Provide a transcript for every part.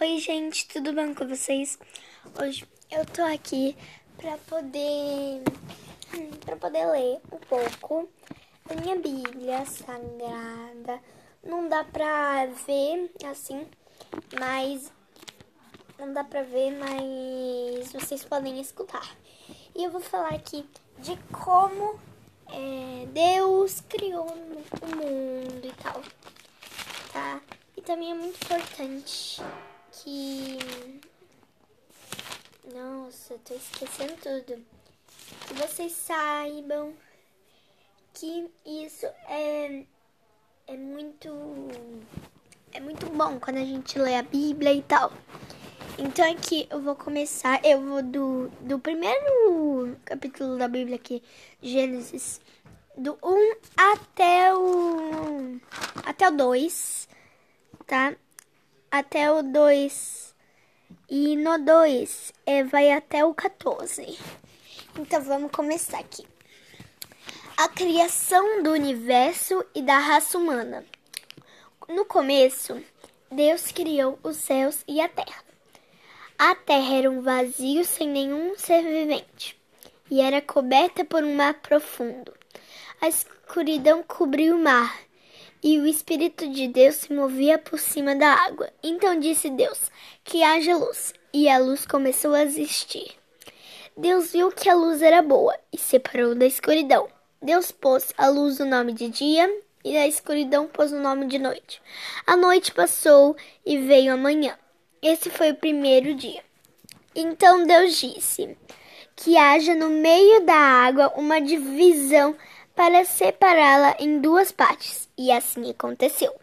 Oi, gente, tudo bem com vocês? Hoje eu tô aqui pra poder para poder ler um pouco da minha Bíblia Sagrada. Não dá pra ver assim, mas não dá pra ver, mas vocês podem escutar. E eu vou falar aqui de como é, Deus criou o mundo e tal, tá? E também é muito importante que. Nossa, tô esquecendo tudo. Que vocês saibam que isso é, é muito. É muito bom quando a gente lê a Bíblia e tal. Então aqui eu vou começar, eu vou do, do primeiro capítulo da Bíblia aqui, Gênesis, do 1 até o até o 2, tá? Até o 2. E no 2 é, vai até o 14. Então vamos começar aqui. A criação do universo e da raça humana. No começo, Deus criou os céus e a terra. A terra era um vazio sem nenhum ser vivente e era coberta por um mar profundo. A escuridão cobriu o mar e o Espírito de Deus se movia por cima da água. Então disse Deus: Que haja luz. E a luz começou a existir. Deus viu que a luz era boa e separou da escuridão. Deus pôs à luz o nome de dia e a escuridão pôs o nome de noite. A noite passou e veio a manhã. Esse foi o primeiro dia. Então Deus disse: Que haja no meio da água uma divisão para separá-la em duas partes. E assim aconteceu.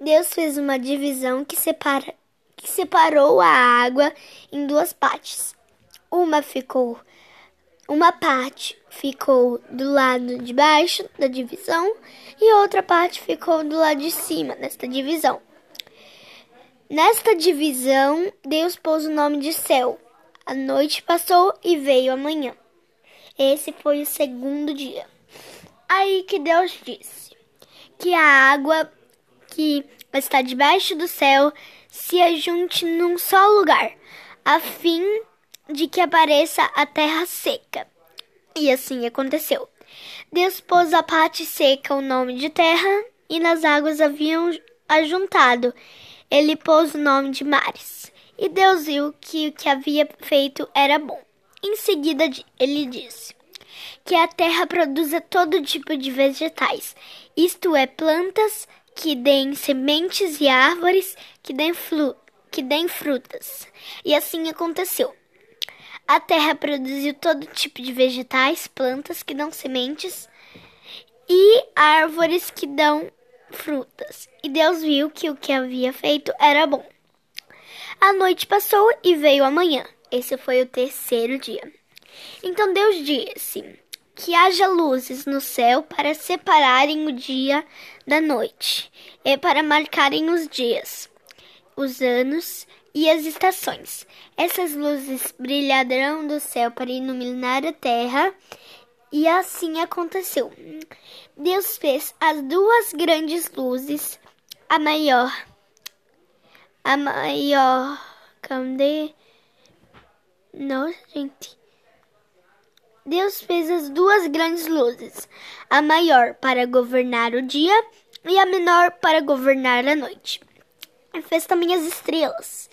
Deus fez uma divisão que, separa, que separou a água em duas partes. Uma ficou uma parte ficou do lado de baixo da divisão e outra parte ficou do lado de cima desta divisão. Nesta divisão, Deus pôs o nome de céu. A noite passou e veio a manhã. Esse foi o segundo dia. Aí que Deus disse que a água que está debaixo do céu se ajunte num só lugar, a fim de que apareça a terra seca. E assim aconteceu. Deus pôs a parte seca o nome de terra, e nas águas haviam ajuntado ele pôs o nome de mares. E Deus viu que o que havia feito era bom. Em seguida, ele disse que a terra produza todo tipo de vegetais, isto é, plantas que deem sementes e árvores que deem, flu que deem frutas. E assim aconteceu. A terra produziu todo tipo de vegetais, plantas que dão sementes e árvores que dão frutas. E Deus viu que o que havia feito era bom. A noite passou e veio a manhã. Esse foi o terceiro dia. Então Deus disse: Que haja luzes no céu para separarem o dia da noite e para marcarem os dias, os anos e as estações. Essas luzes brilharão do céu para iluminar a terra e assim aconteceu. Deus fez as duas grandes luzes, a maior, a maior, cadê? Nossa, gente. Deus fez as duas grandes luzes, a maior para governar o dia e a menor para governar a noite. E fez também as estrelas.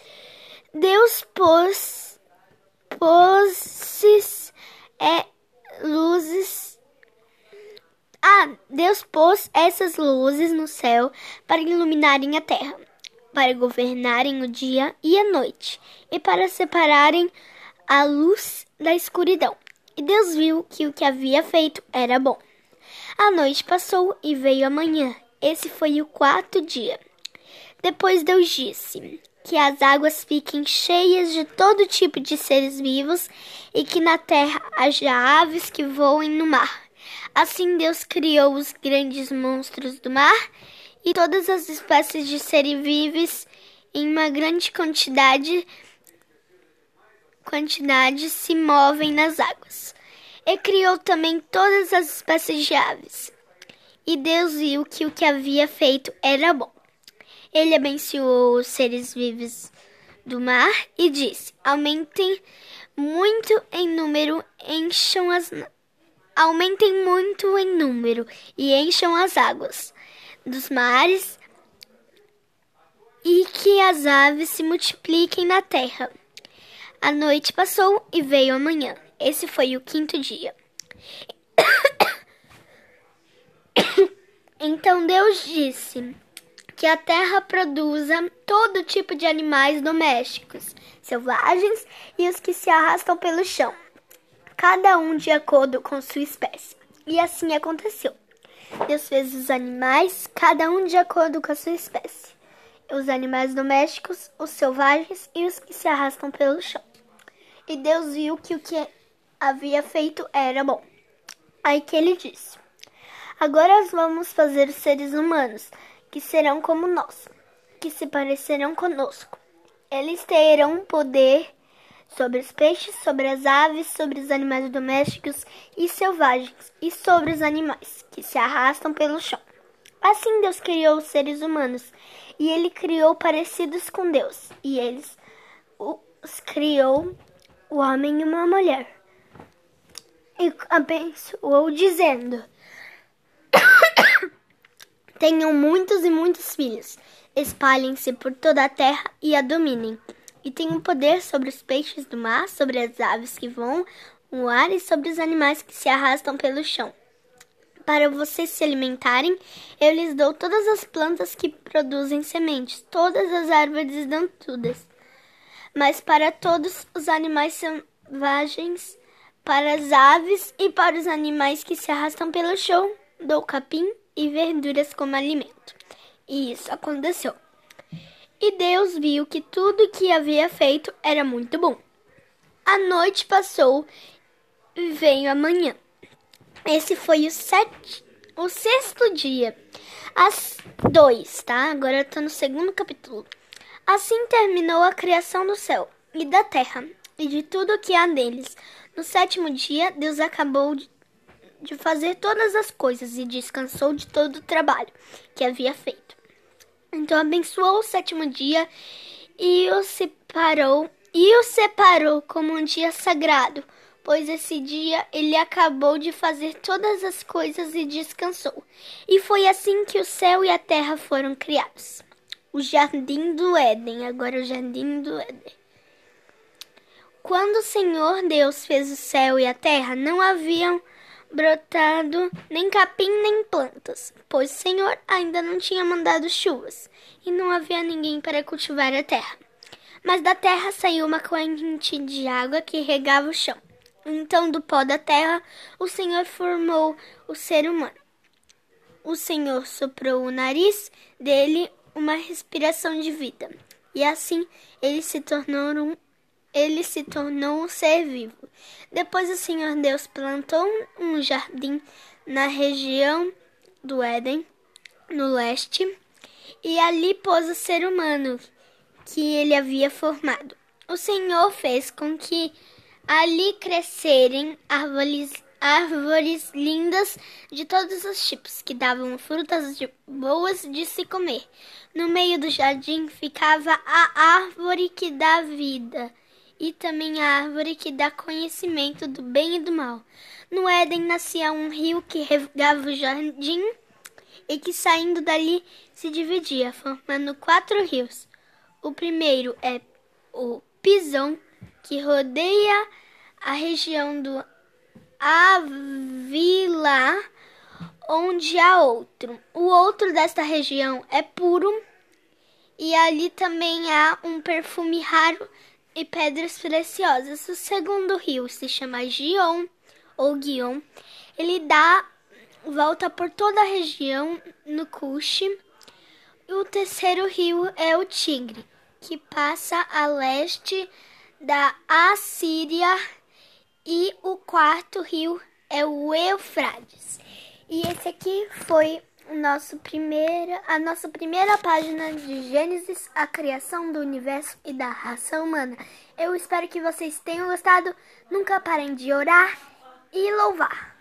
Deus pôs, pôs é, luzes. Ah, Deus pôs essas luzes no céu para iluminarem a terra, para governarem o dia e a noite, e para separarem a luz da escuridão. E Deus viu que o que havia feito era bom. A noite passou e veio a manhã. Esse foi o quarto dia. Depois Deus disse: que as águas fiquem cheias de todo tipo de seres vivos e que na terra haja aves que voem no mar. Assim Deus criou os grandes monstros do mar e todas as espécies de seres vivos em uma grande quantidade quantidade se movem nas águas. E criou também todas as espécies de aves. E Deus viu que o que havia feito era bom. Ele abençoou os seres vivos do mar e disse: Aumentem muito em número, encham as aumentem muito em número e encham as águas dos mares e que as aves se multipliquem na terra. A noite passou e veio a manhã. Esse foi o quinto dia. Então Deus disse que a terra produza todo tipo de animais domésticos, selvagens e os que se arrastam pelo chão, cada um de acordo com sua espécie. E assim aconteceu. Deus fez os animais, cada um de acordo com a sua espécie. Os animais domésticos, os selvagens e os que se arrastam pelo chão. E Deus viu que o que havia feito era bom. Aí que ele disse: Agora vamos fazer os seres humanos, que serão como nós, que se parecerão conosco. Eles terão poder sobre os peixes, sobre as aves, sobre os animais domésticos e selvagens, e sobre os animais que se arrastam pelo chão. Assim Deus criou os seres humanos, e ele criou parecidos com Deus, e eles os criou o homem e uma mulher. E abençoou dizendo: Tenham muitos e muitos filhos. Espalhem-se por toda a terra e a dominem. E tenham poder sobre os peixes do mar, sobre as aves que voam no ar e sobre os animais que se arrastam pelo chão. Para vocês se alimentarem, eu lhes dou todas as plantas que produzem sementes, todas as árvores dentudas. Mas para todos os animais selvagens, para as aves e para os animais que se arrastam pelo chão, dou capim e verduras como alimento. E isso aconteceu. E Deus viu que tudo que havia feito era muito bom. A noite passou e veio a manhã. Esse foi o, sete, o sexto dia. As dois, tá? Agora eu tô no segundo capítulo. Assim terminou a criação do céu e da terra e de tudo o que há neles. No sétimo dia, Deus acabou de fazer todas as coisas e descansou de todo o trabalho que havia feito. Então abençoou o sétimo dia e o separou e o separou como um dia sagrado, pois esse dia ele acabou de fazer todas as coisas e descansou. E foi assim que o céu e a terra foram criados. O jardim do Éden, agora o jardim do Éden. Quando o Senhor Deus fez o céu e a terra, não haviam brotado nem capim nem plantas, pois o Senhor ainda não tinha mandado chuvas e não havia ninguém para cultivar a terra. Mas da terra saiu uma corrente de água que regava o chão. Então, do pó da terra, o Senhor formou o ser humano. O Senhor soprou o nariz dele uma respiração de vida, e assim ele se tornou um ele se tornou um ser vivo. Depois o Senhor Deus plantou um jardim na região do Éden, no leste, e ali pôs o ser humano que ele havia formado. O Senhor fez com que ali crescerem árvores, árvores lindas de todos os tipos, que davam frutas de, boas de se comer. No meio do jardim ficava a árvore que dá vida e também a árvore que dá conhecimento do bem e do mal. No Éden nascia um rio que regava o jardim e que saindo dali se dividia, formando quatro rios. O primeiro é o Pison, que rodeia a região do Avila, onde há outro. O outro desta região é puro e ali também há um perfume raro e pedras preciosas. O segundo rio se chama Gion ou Guion. Ele dá volta por toda a região no Cush. E o terceiro rio é o Tigre, que passa a leste da Assíria. E o quarto rio é o Eufrates. E esse aqui foi nosso primeira, a nossa primeira página de Gênesis, a criação do universo e da raça humana. Eu espero que vocês tenham gostado. Nunca parem de orar e louvar.